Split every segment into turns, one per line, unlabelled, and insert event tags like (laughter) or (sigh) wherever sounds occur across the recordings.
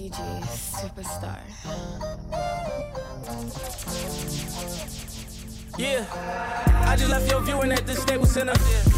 DJ Superstar.
Yeah, I just left your viewing at the Staples Center.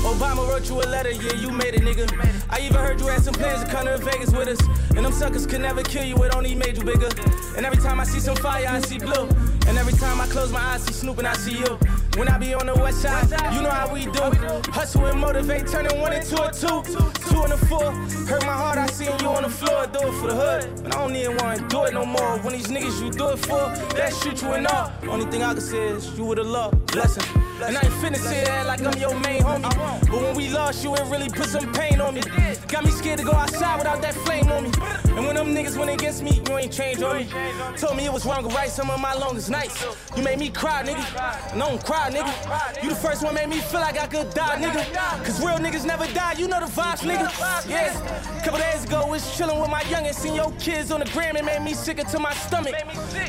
Obama wrote you a letter, yeah, you made it, nigga. I even heard you had some plans to come to Vegas with us. And them suckers could never kill you, it only made you bigger. And every time I see some fire, I see blue. And every time I close my eyes, see Snoop and I see you. When I be on the west side, you know how we do. It. Hustle and motivate, turning one into a two. Two and a four. Hurt my heart, I seen you on the floor. Do it for the hood. But I don't even wanna do it no more. When these niggas you do it for, that shoot you in all. Only thing I can say is you would've loved. Blessing. And I ain't finna sit here like I'm your main homie. But when we lost you, it really put some pain on me. Got me scared to go outside without that flame on me. And when them niggas went against me, you ain't changed on me. Told me it was wrong to write some of my longest nights. You made me cry, nigga. And I don't cry, nigga. You the first one made me feel like I could die, nigga. Cause real niggas never die, you know the vibes, nigga. Yes. Couple days ago, was chillin' with my youngest, seen your kids on the gram, it made me sicker to my stomach.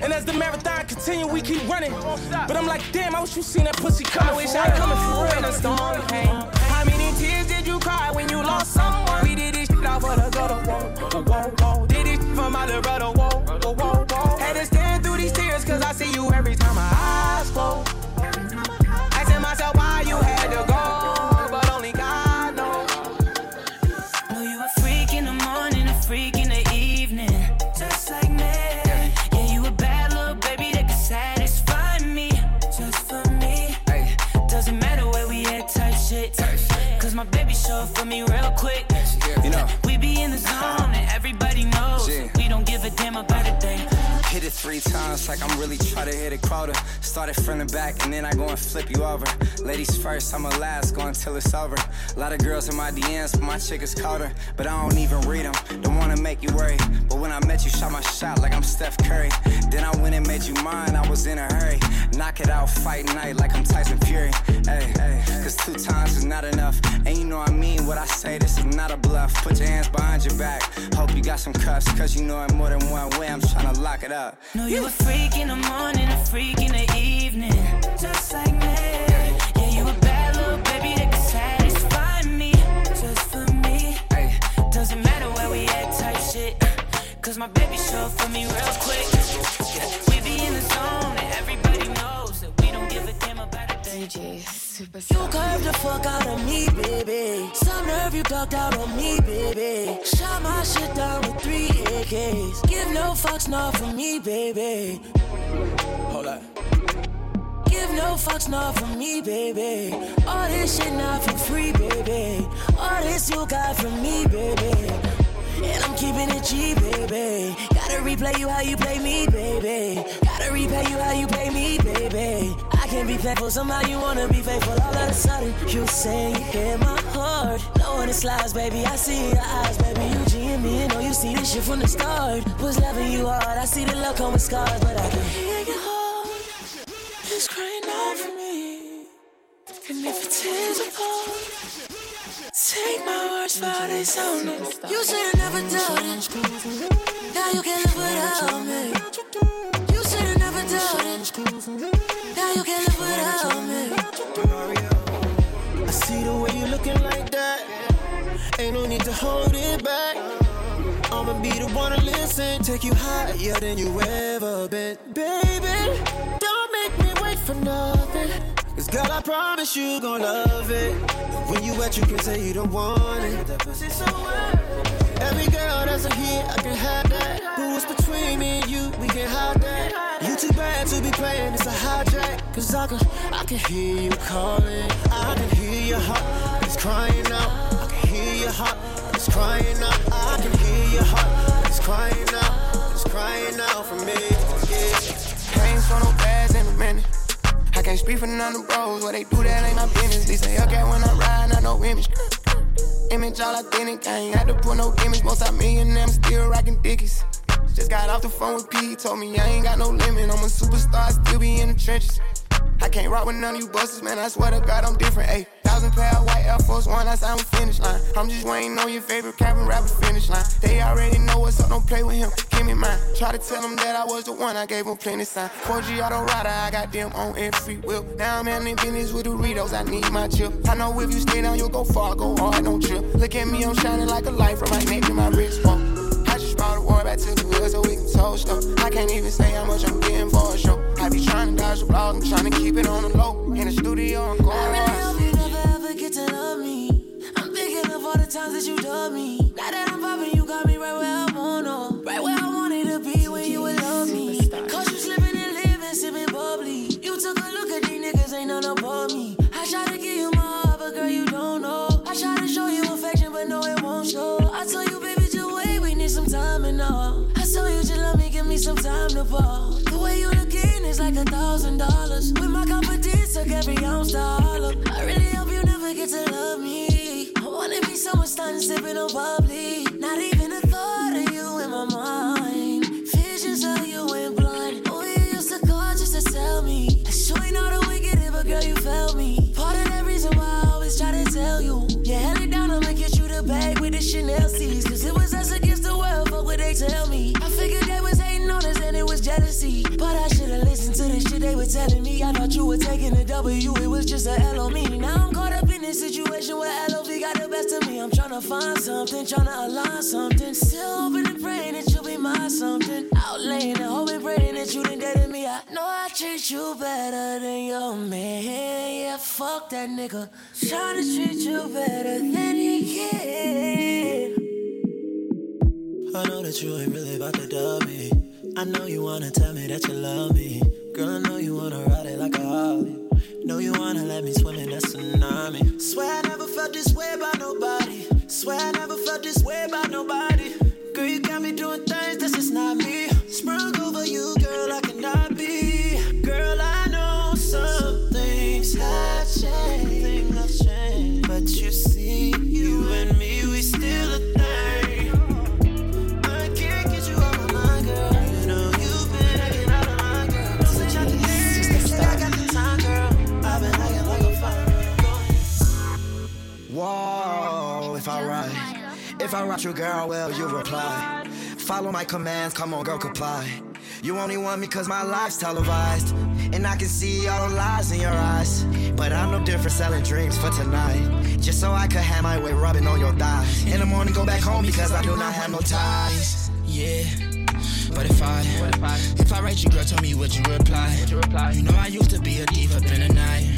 And as the marathon continue, we keep running. But I'm like, damn, I wish you seen that pussy coming.
I wish I coming for. When the storm came. How many tears did you cry when you lost someone? We did this shit out for the gutter, whoa, whoa, whoa. Did this for my little brother, whoa, whoa, whoa, whoa. Had to stand through these tears, cause I see you every time my eyes close. Asking myself why you
my baby show up for me real quick.
You know.
We be in the zone and everybody knows.
Yeah.
We don't give a damn about a thing.
Hit it three times like I'm really trying to hit a quota. Started from the back and then I go and flip you over. Ladies first, I'ma last, go until it's over. A lot of girls in my DMs, but my chick is colder. But I don't even read them, don't wanna make you worry. But when I met you, shot my shot like I'm Steph Curry. Then I went and made you mine, I was in a hurry. Knock it out, fight night like I'm Tyson Fury. Hey, hey, cause two times is not enough. And you know I mean what I say, this is not a bluff. Put your hands behind your back. Hope you got some cuffs, cause you know it more than one way. I'm trying to lock it up.
Know you a freak in the morning, a freak in the evening. Just like me. Yeah, you a bad little baby that can satisfy me. Just for me. Doesn't matter where we at, type shit. Cause my baby show for me real quick.
DJ Superstar.
You curved the fuck out of me, baby. Some nerve you ducked out on me, baby. Shot my shit down with three AKs. Give no fucks, not for me, baby.
Hold up.
Give no fucks, not for me, baby. All this shit not for free, baby. All this you got from me, baby. And I'm keeping it G, baby. Gotta replay you how you play me, baby. Gotta replay you how you play me, baby. Can't be faithful, somehow you wanna be faithful. All of a sudden, you say you hear my heart. Knowing it slides, baby, I see your eyes, baby. You G me, and know you see this shit from the start. Was loving you hard, I see the love come with scars, but I can hear your heart. It's crying out for me. And if it tears apart, take my words for they sound. You should've never doubted. Now you can live without me. You should've never doubted.
Looking like that. Ain't no need to hold it back. I'ma be the one to listen, take you higher than you ever been. Baby, don't make me wait for nothing. Cause girl, I promise you gon' love it. When you wet, you can say you don't want it. Every girl that's a hit, I can have that. But what's between me and you, we can hide that. You too bad to be playing, it's a hijack. Cause I can, I can hear you calling. I can hear your heart, it's crying out. I can hear your heart, it's crying out. I can hear your heart, it's crying out. It's crying out for me. Yeah.
I ain't no bags in a minute. I can't speak for none of the bros. What they do, that ain't my business. They say, okay, when I ride, not no image. Image all authentic. I ain't had to put no gimmicks. Most I'm millionaire, I'm still rocking dickies. Just got off the phone with P. Told me I ain't got no limit. I'm a superstar, I still be in the trenches. I can't rock with none of you busters, man. I swear to God, I'm different. Ayy, thousand pair of white Air Force One, how I'm finish line. I'm just waiting on your favorite cap and rapper finish line. They already know what's up, don't play with him. Give me mine. Try to tell them that I was the one, I gave them plenty sign. 4G auto rider, I got them on every wheel. Now I'm handling business with Doritos, I need my chill. I know if you stay down, you'll go far, go hard, don't trip. Look at me, I'm shining like a light from my neck to my wrist. Whoa. I just brought a war back to the so we can toast up. I can't even say how much I'm getting for a show. I be trying to dodge the vlogs, I'm trying to keep it on the low. In the studio, I'm going
I really hope you never ever get to love me. I'm thinking of all the times that you done me. All. Told you, just love me, give me some time to fall. The way you looking is like a thousand dollars. With my confidence, took every ounce to hollow. I really hope you never get to love me. I wanna be someone starting sipping on bubbly. Not even a thought of you in my mind. Visions of you in blood. Oh, you used to call just to tell me. I sure ain't know the wicked, but girl, you felt me. Part of that reason why I always try to tell you. You held it down, I'ma get you the bag with the Chanel C's. Were telling me. I thought you were taking a W, it was just a L on me. Now I'm caught up in this situation where LOV got the best of me. I'm tryna find something, tryna align something. Still hoping and praying that you'll be my something. Out laying and hoping, praying that you didn't dated me. I know I treat you better than your man. Yeah, fuck that nigga. Tryna treat you better than he can.
I know that you ain't really about to dub me. I know you wanna tell me that you love me. Girl, I know you wanna ride it like a Harley. Know you wanna let me swim in that tsunami. Swear I never felt this way about nobody. Swear I never felt this way about nobody. Girl, you got me doing things
if I write you, girl, well, you reply. Follow my commands, come on, girl, comply. You only want me cause my life's televised. And I can see all the lies in your eyes. But I'm no different selling dreams for tonight. Just so I could have my way rubbing on your thighs. In the morning, go back home because I do not have no ties.
Yeah. But if I, if I write you, girl, tell me what you reply. You know I used to be a up in the night.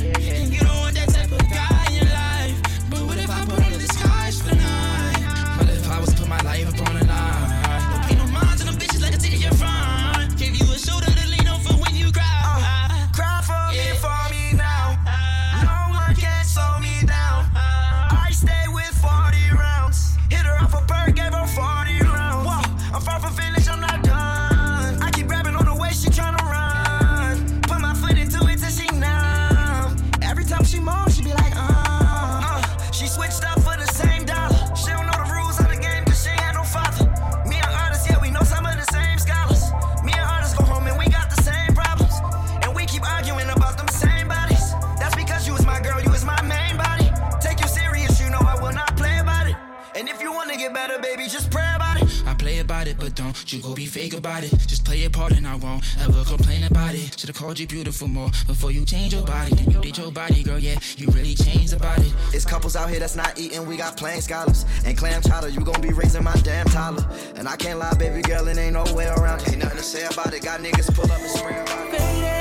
It.
Called you beautiful more before you change your body. Then you did your body, girl, yeah, you really changed about it.
It's couples out here that's not eating, we got plain scholars. And clam chowder, you gon' be raising my damn toddler. And I can't lie, baby girl, it ain't no way around it. Ain't nothing to say about it, got niggas pull up and spray about it.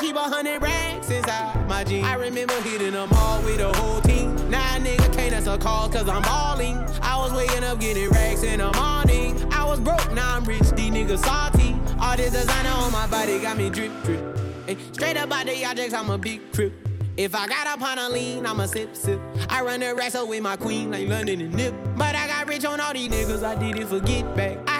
Keep a hundred racks inside my jeans. I remember hitting them all with the whole team. Now nigga can't answer calls cause I'm balling. I was waking up getting racks in the morning. I was broke, now I'm rich. These niggas salty. All this designer on my body got me drip, drip. Straight up out the objects, I'm a big trip. If I got up on a lean, I'ma sip, sip. I run the racks up with my queen, like London and Nip. But I got rich on all these niggas, I did it for get back. I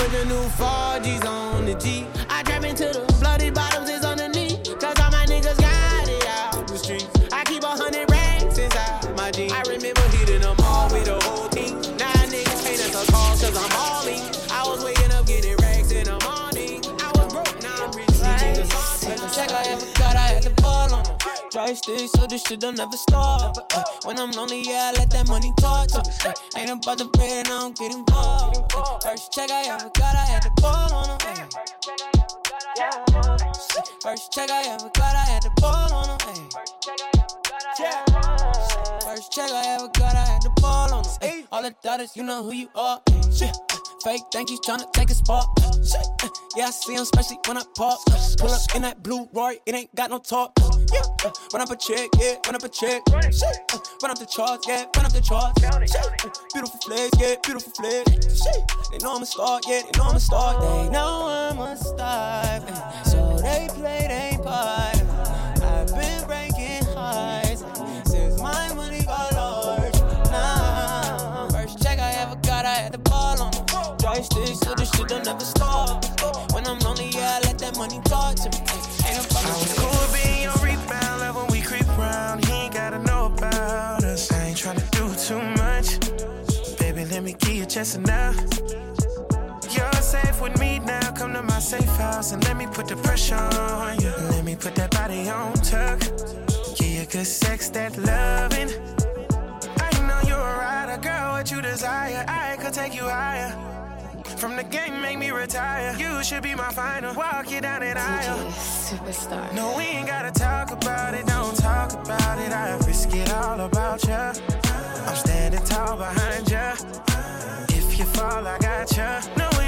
put the new 4Gs on the G. I trap into the bloody bottoms
Stick, so this shit don't never stop. Ay, when I'm lonely, yeah, I let that money talk to me. Ay, ain't about the bread, I don't get involved. Ay, first check I ever got, I had to ball on. Ay. First check I ever got, I had to ball on. Ay. First check I ever got, I had to ball on. Ay, all the daughters, you know who you are. Ay. Fake, think he's tryna take a spot. Shit. Yeah, I see him, especially when I pop. Pull up in that blue Roy, it ain't got no talk. Yeah, run up a check, yeah, run up a check. Shit. Run up the charts, yeah, run up the charts. Shit. Beautiful flex, yeah, beautiful flex. Shit. They know I'm a star, yeah, they know I'm a star. They know I'm a star, so they play they part. I've been breaking hearts since my money got large. First check I ever got, I had to ball on sticks, so this shit don't ever stop. When I'm lonely, yeah, I let that money talk to me.
You just enough. You're safe with me now. Come to my safe house and let me put the pressure on you. Let me put that body on tuck. Give you good sex, that loving. I know you're a rider, girl. What you desire, I could take you higher. From the game, make me retire. You should be my final. Walk you down that aisle.
Superstar.
No, we ain't gotta talk about it, don't talk about it. I risk it all about ya. I'm standing tall behind ya. You fall, I got ya. No,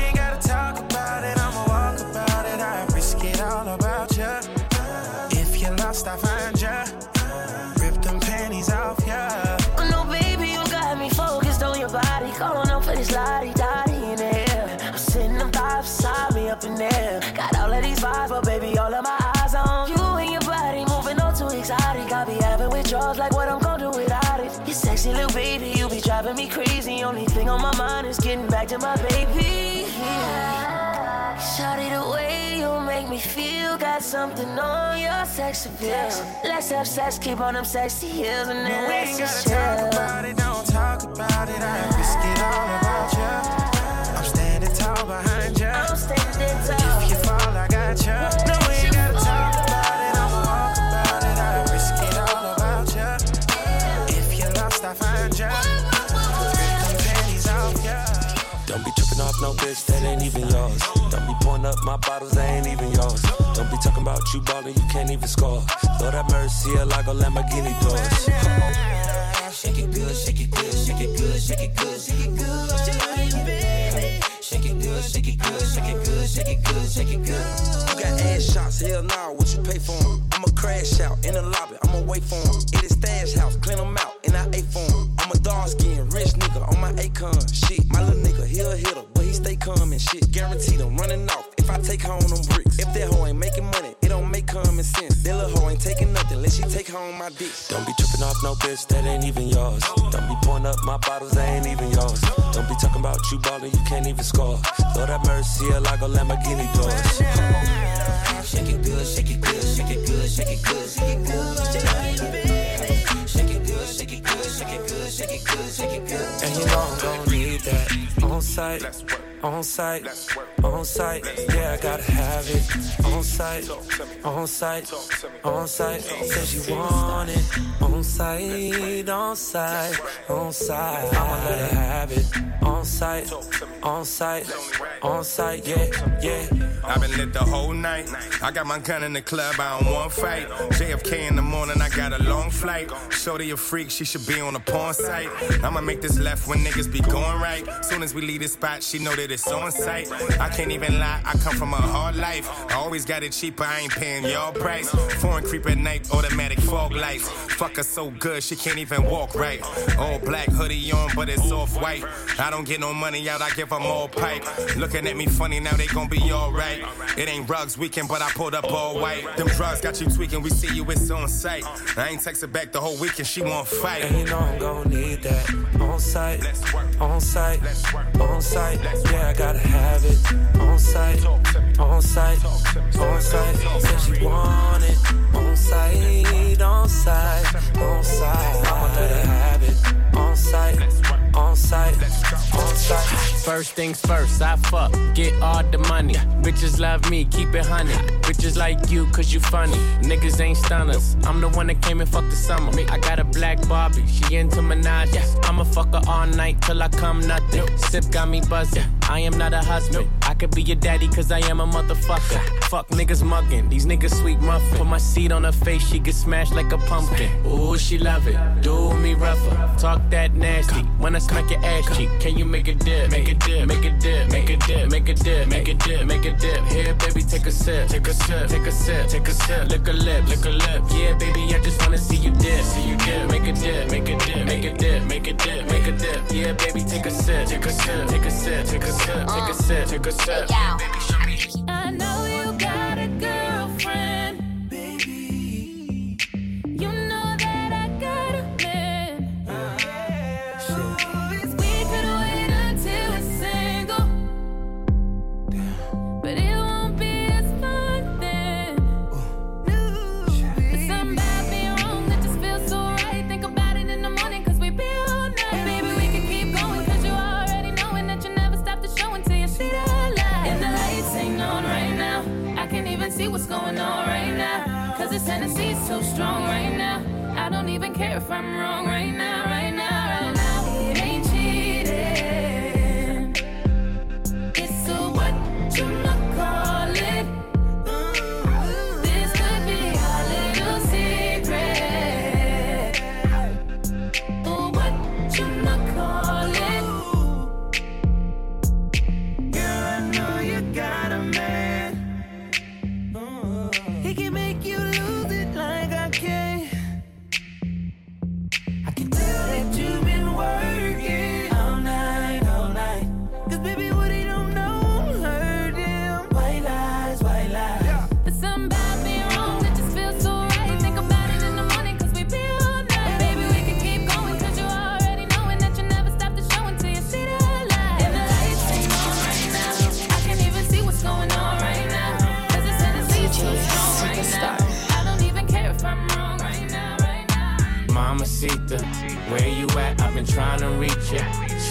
to my baby. Shawty, the way you make me feel got something on your sex appeal. Let's have sex, keep on them sexy heels, and
No,
then
we
let's
ain't
just
gotta
chill.
talk about it, don't talk about it. I risk it all about ya. I'm standing tall behind ya.
I'm standing tall.
If you fall, I got ya. No, we ain't gotta talk about it, I'ma walk about it. I risk it all about ya. If you lost, I find ya.
Tripping off no bitch that ain't even yours. Don't be pouring up my bottles that ain't even yours. Don't be talking about you ballin', you can't even score. Lord have mercy, like a Lamborghini doors.
Shake it good, shake it good, shake it good, shake it good, shake it good. Shake it good, shake it good, shake it good, shake it good, shake it good.
You got ass shots, hell nah, what you pay for 'em? I'ma crash out in the lobby, I'ma wait for 'em. It is stash house, clean 'em out, and I ate for 'em. I'm a dark skin, rich nigga on my Akon. Shit, my little nigga, he a hitter, but he stay calm and shit. Guaranteed I'm running off if I take home them bricks. If that hoe ain't making money, it don't make common sense. That little hoe ain't taking nothing unless she take home my dick. Don't be tripping off no bitch that ain't even yours. Don't be pouring up my bottles that ain't even yours. Don't be talking about you ballin', you can't even score. Lord have mercy, like a Lamborghini doors.
Shake it good, shake it good, shake it good, shake it good, shake it good. Shake it good, shake it good, shake it good, shake it good.
And you know I'm gon' need that on site, on site, on site. Yeah, I gotta have it on site, on site, on site. Says you want it on site, on site, on site. I'ma let her have it on site, on site, on site. Yeah, yeah.
I've been lit the whole night. I got my gun in the club, I don't want fight. JFK in the morning, I got a long flight. Shorty a freak, she should be on a porn site. I'ma make this left when niggas be going right. Soon as we leave this spot, she know that it's on site. I can't even lie, I come from a hard life. I always got it cheaper, I ain't paying your price. Foreign creep at night, automatic fog lights. Fuck her so good, she can't even walk right. All black hoodie on, but it's off white. I don't get no money out, I give them all pipe. Looking at me funny, now they gon' be alright. It ain't rugs weekend, but I pulled up all white. Them drugs got you tweaking, we see you, it's on sight. I ain't texted back the whole weekend, she won't fight.
And you know I'm gon' need that on site, on site, on site. Yeah, I gotta have it. On site, on site, on site. Said she want it. On site, on site,
First things first, I fuck, get all the money. Bitches love me, keep it honey. Bitches like you, cause you funny. Niggas ain't stunners. I'm the one that came and fucked the summer. I got a black Barbie, she into Minaj. I'ma fuck her all night till I come nothing. Sip got me buzzing. I am not a husband. Could be your daddy, cause I am a motherfucker. Fuck niggas mugging, these niggas sweet muffin. Put my seed on her face, she get smashed like a pumpkin. Ooh, she love it. Do me rougher. Talk that nasty. When I smack your ass cheek, can you make a dip? Make a dip, make a dip, make a dip, make a dip, make a dip, make a dip. Here, baby, take a sip, take a sip, take a sip, take a sip. Lick a lip, lick a lip. Yeah, baby, I just wanna see you dip, see you dip. Make a dip, make a dip, make a dip, make a dip, make a dip. Yeah, baby, take a sip, take a sip, take a sip, take a sip, take a sip, take a sip. Baby, show me.
Right now, right now, right now. It ain't cheating. It's a what you call it. Mm. This could be our little secret. Oh, what you?
Girl, I know you got a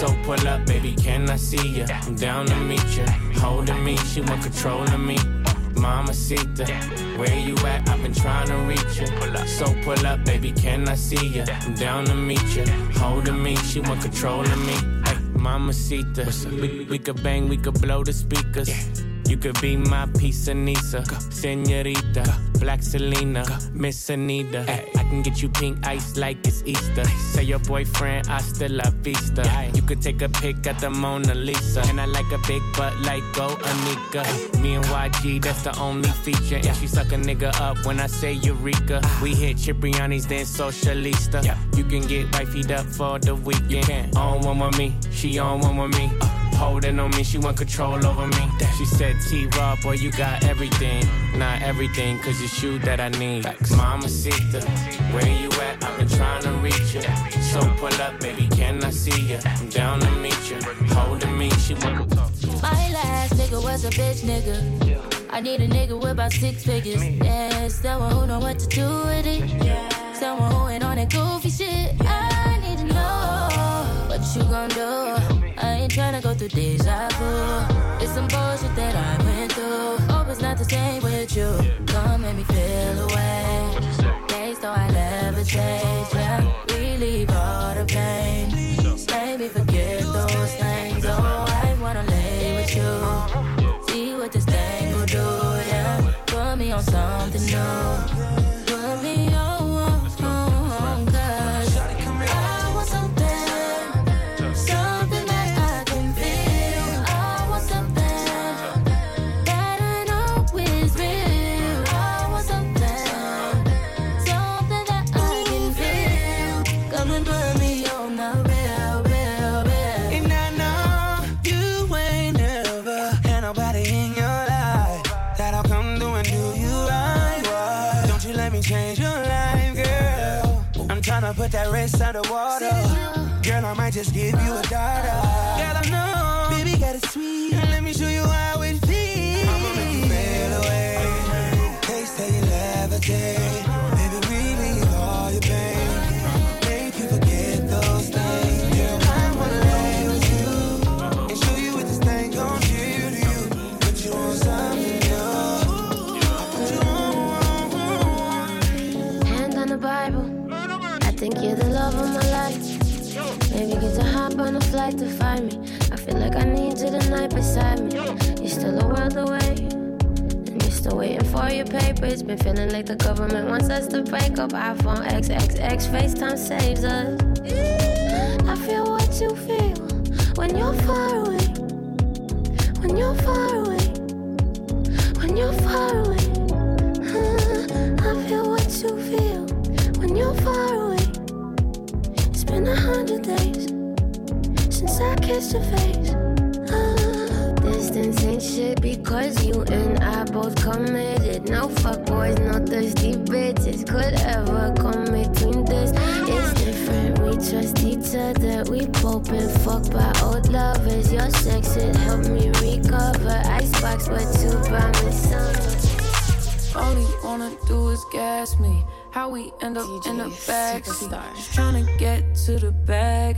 So
pull up, baby, can I see ya? I'm down to meet ya. Holding me, she want control of me. Mamacita, where you at? I've been trying to reach ya. So pull up, baby, can I see ya? I'm down to meet ya. Holding me, she want control of me. Mama Mamacita, we, we could bang, we could blow the speakers. You could be my of Nisa, Senorita, Black Selena, Miss Anita. I can get you pink ice like it's Easter. Say your boyfriend, I still la vista. You could take a pic at the Mona Lisa. And I like a big butt like Go Anika. Me and YG, that's the only feature. And she suck a nigga up when I say Eureka. We hit Cipriani's, then Socialista. You can get wifeyed up for the weekend. On one with me, she on one with me. Uh. Holding on me, she want control over me. She said, T Raw, boy, you got everything. Not everything, cause it's you that I need. Mama Sita, where you at? I've been trying to reach you. So pull up, baby, can I see you? I'm down to meet you. Holding me, she want control.
My last nigga was a bitch nigga. I need a nigga with about six figures. Yeah, someone who know what to do with it. Someone who ain't on that goofy shit. I need to know what you gon' do. Tryna go through deja vu. It's some bullshit that I went through. Hope it's not the same with you. Don't make me feel away. Days though I never change. Yeah, relieve all the pain. Make me forget those things. Oh, I wanna lay with you. See what this thing will do. Yeah, put me on something new.
Underwater. Girl, I might just give you a dollar. Girl, I know, baby, got it sweet. Let me show you how it feels. I'ma make you fade away. Taste how you levitate.
Flight to find me. I feel like I need you tonight beside me. You're still a world away. And you're still waiting for your papers. Been feeling like the government wants us to break up. iPhone XXX FaceTime saves us. I feel what you feel when you're far away. When you're far away. When you're far away. (laughs) I feel what you feel when you're far away. It's been a hundred kissed your face. Ah, distance ain't shit because you and I both committed. No fuck boys, no thirsty bitches could ever come between this. It's different, we trust each other. We both been fucked by old lovers. Your sex it helped me recover. Icebox, but you brought me summer.
All he wanna do is gas me. How we end up in the backseat. Just tryna get to the bag.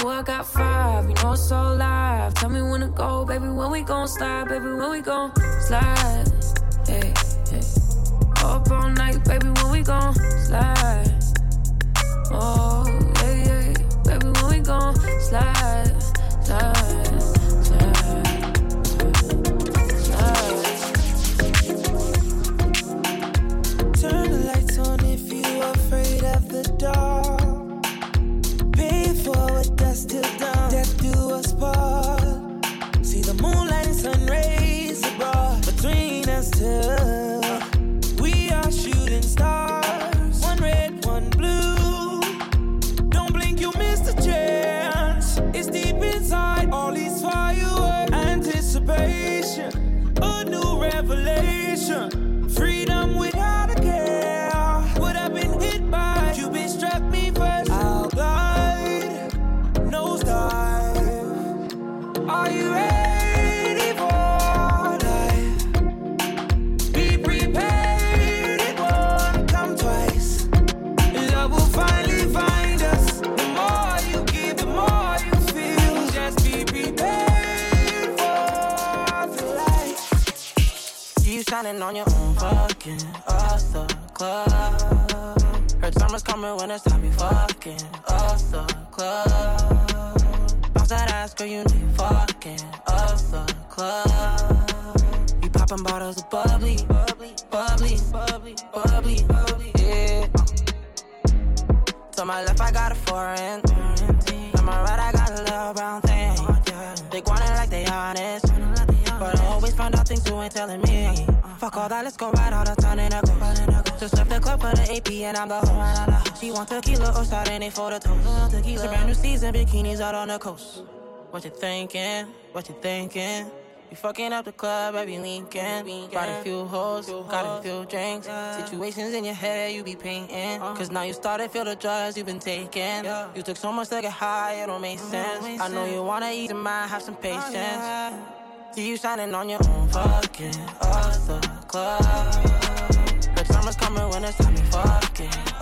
Oh, I got five, you know it's so live. Tell me when to go, baby. When we gon' slide, baby. When we gon' slide. Hey, hey. Up all night, baby. When we gon' slide. Oh, yeah, yeah. Baby, when we gon' slide, slide,
She want tequila oh, or Chardonnay for the toast. It's a brand new season, bikinis out on the coast. What you thinking? What you thinking? You fucking up the club, baby, leaking. Brought a few hoes, got a few drinks. Situations in your head, you be painting. Cause now you started feel the drugs you've been taking. You took so much to get high, it don't make sense. I know you wanna ease your mind, have some patience. See you shining on your own fucking off the club. Heard summer's coming when it's time you fucking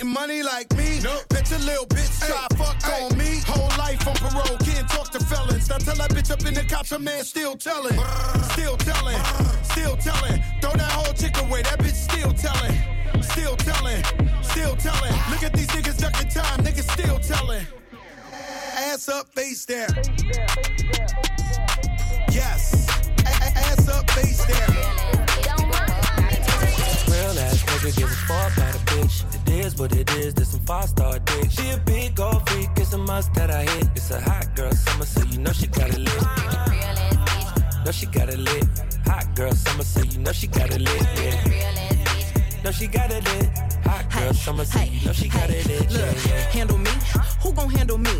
bitch money like me. Nope. Your little bitch try fuck on me. Whole life on parole, Catch a man still telling, still telling, still telling. Throw that whole chick away, that bitch still telling, still telling, still telling. Look at these niggas ducking time, niggas still telling. Ass up, face down. Yes, ass up, face down.
Real ass nigga give a fuck bitch. It is what it is, this some five star dick. She a big gold freak, it's a must that I hit. It's a hot girl summer, so you know she got it lit. Know she got it lit. Hot girl summer, so you know she got it lit. Yeah. Know she got it lit. Hot girl summer, so you know she got it lit. Yeah,
Look,
yeah.
handle me. Who gon' handle me?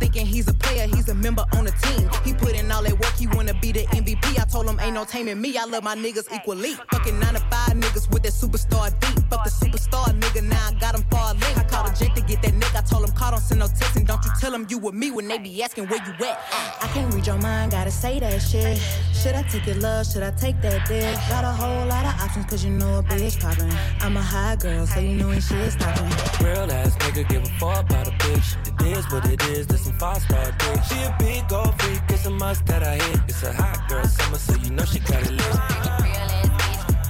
Thinking he's a player, he's a member on the team. He put in all that work, he wanna be the MVP. I told him ain't no taming me. I love my niggas equally. Fucking nine to five niggas with that superstar beat. Fuck the superstar nigga, now I got him far link. I called a Jake to get that nigga. I told him call, don't send no text and don't you tell him you with me when they be asking where you at. I can't read your mind, gotta say that shit. Should I take your love? Should I take that dick? Got a whole lot of options, cause you know a bitch poppin'. I'm a high girl, so you know ain't shit stopping.
Real ass nigga give a fuck about a bitch. It is what it is, this some five star dick. She a big gold freak, it's a must that I hit. It's a hot girl summer, so you know she got it lit.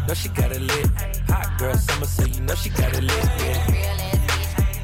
Know she got it lit. Hot girl summer, so you know she got it lit. Yeah.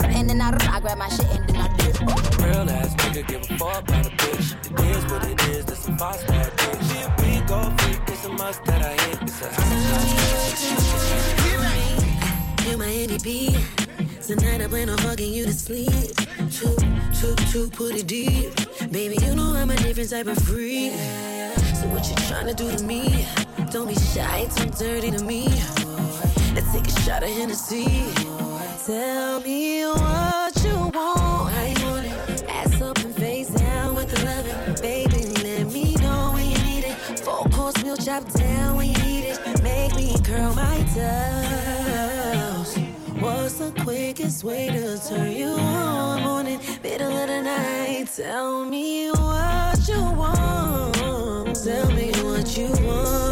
and then I, I grab my shit and then I dip.
Real ass nigga give a fuck about a bitch. It is what it is, this some five star dick. She a big gold freak, it's a must that I hit. It's a hot
You're my NDP. Tonight I plan on fucking you to sleep. Too, too, too, put it deep. Baby, you know I'm a different type of freak. So what you tryna do to me? Don't be shy, too dirty to me. Let's take a shot of Hennessy. Tell me what you want. You want it? Ass up and face down with the loving. Baby, let me know when you need it. Four course meal chop down when you need it. Make me curl my toes. What's the quickest way to turn you on? Morning, middle of the night. Tell me what you want. Tell me what you want.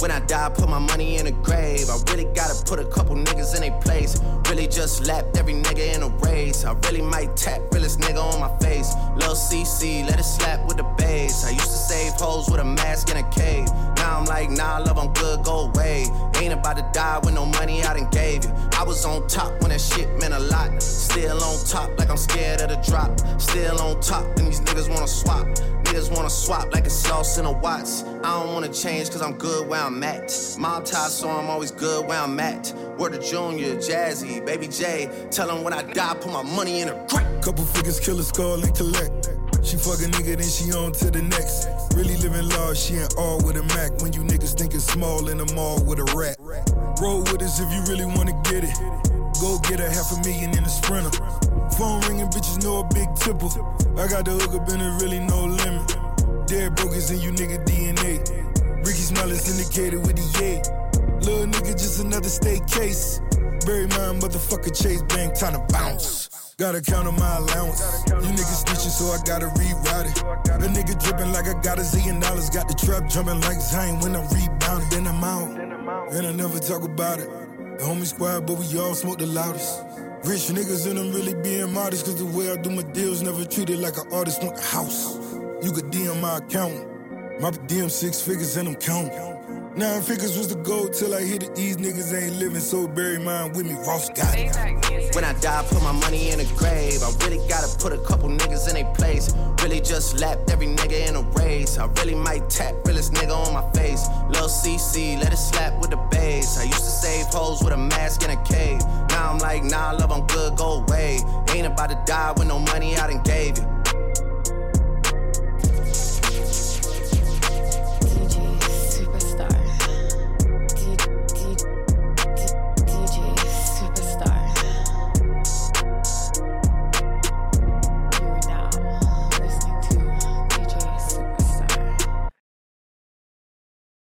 When I die, put my money in a grave. I really gotta put a couple niggas in their place. Really just lapped every nigga in a race. I really might tap realest nigga on my face. Lil CC, let it slap with the bass. I used to save hoes with a mask in a cave. Now I'm like, nah, love, I'm good, go away. Ain't about to die with no money I done gave you. I was on top when that shit on top, like I'm scared of the drop. Still on top, and these niggas wanna swap. Niggas wanna swap like it's sauce in a Watts. I don't wanna change cause I'm good where I'm at. Mob tie, so I'm always good where I'm at. Word to Junior, Jazzy, Baby J. Tell 'em when I die, put my money in a grave.
Couple figures, kill a skull and collect. She fuck a nigga, then she on to the next. Really living large, she ain't all with a Mac. When you niggas thinking small in the mall with a rat. Roll with us if you really wanna get it. Go get a half a million in a sprinter. Phone ringing, bitches know a big tipple. I got the hook up and it really no limit. Dead brokers in you nigga DNA. Ricky Smile is indicated with the yay. Little nigga, just another state case. Bury my motherfucker Chase Bank, time to bounce. Gotta count on my allowance. You niggas snitching, so I gotta reroute it. A nigga dripping like I got a zillion dollars. Got the trap jumping like Zayn when I'm rebounding. Then I'm out, and I never talk about it. The homie squad, but we all smoke the loudest. Rich niggas and I'm really being modest, cause the way I do my deals never treated like an artist want the house. You could DM my account. My DM six figures and I'm counting. Nine figures was the goal till I hit it. These niggas ain't living, so bury mine with me. Ross got it.
When I die, put my money in a grave. I really gotta put a couple niggas in their place. Really just lapped every nigga in a race. I really might tap realest nigga on my face. Lil CC, let it slap with the bass. I used to save hoes with a mask in a cave. Now I'm like, nah, love, I'm good, go away. Ain't about to die with no money I done gave you.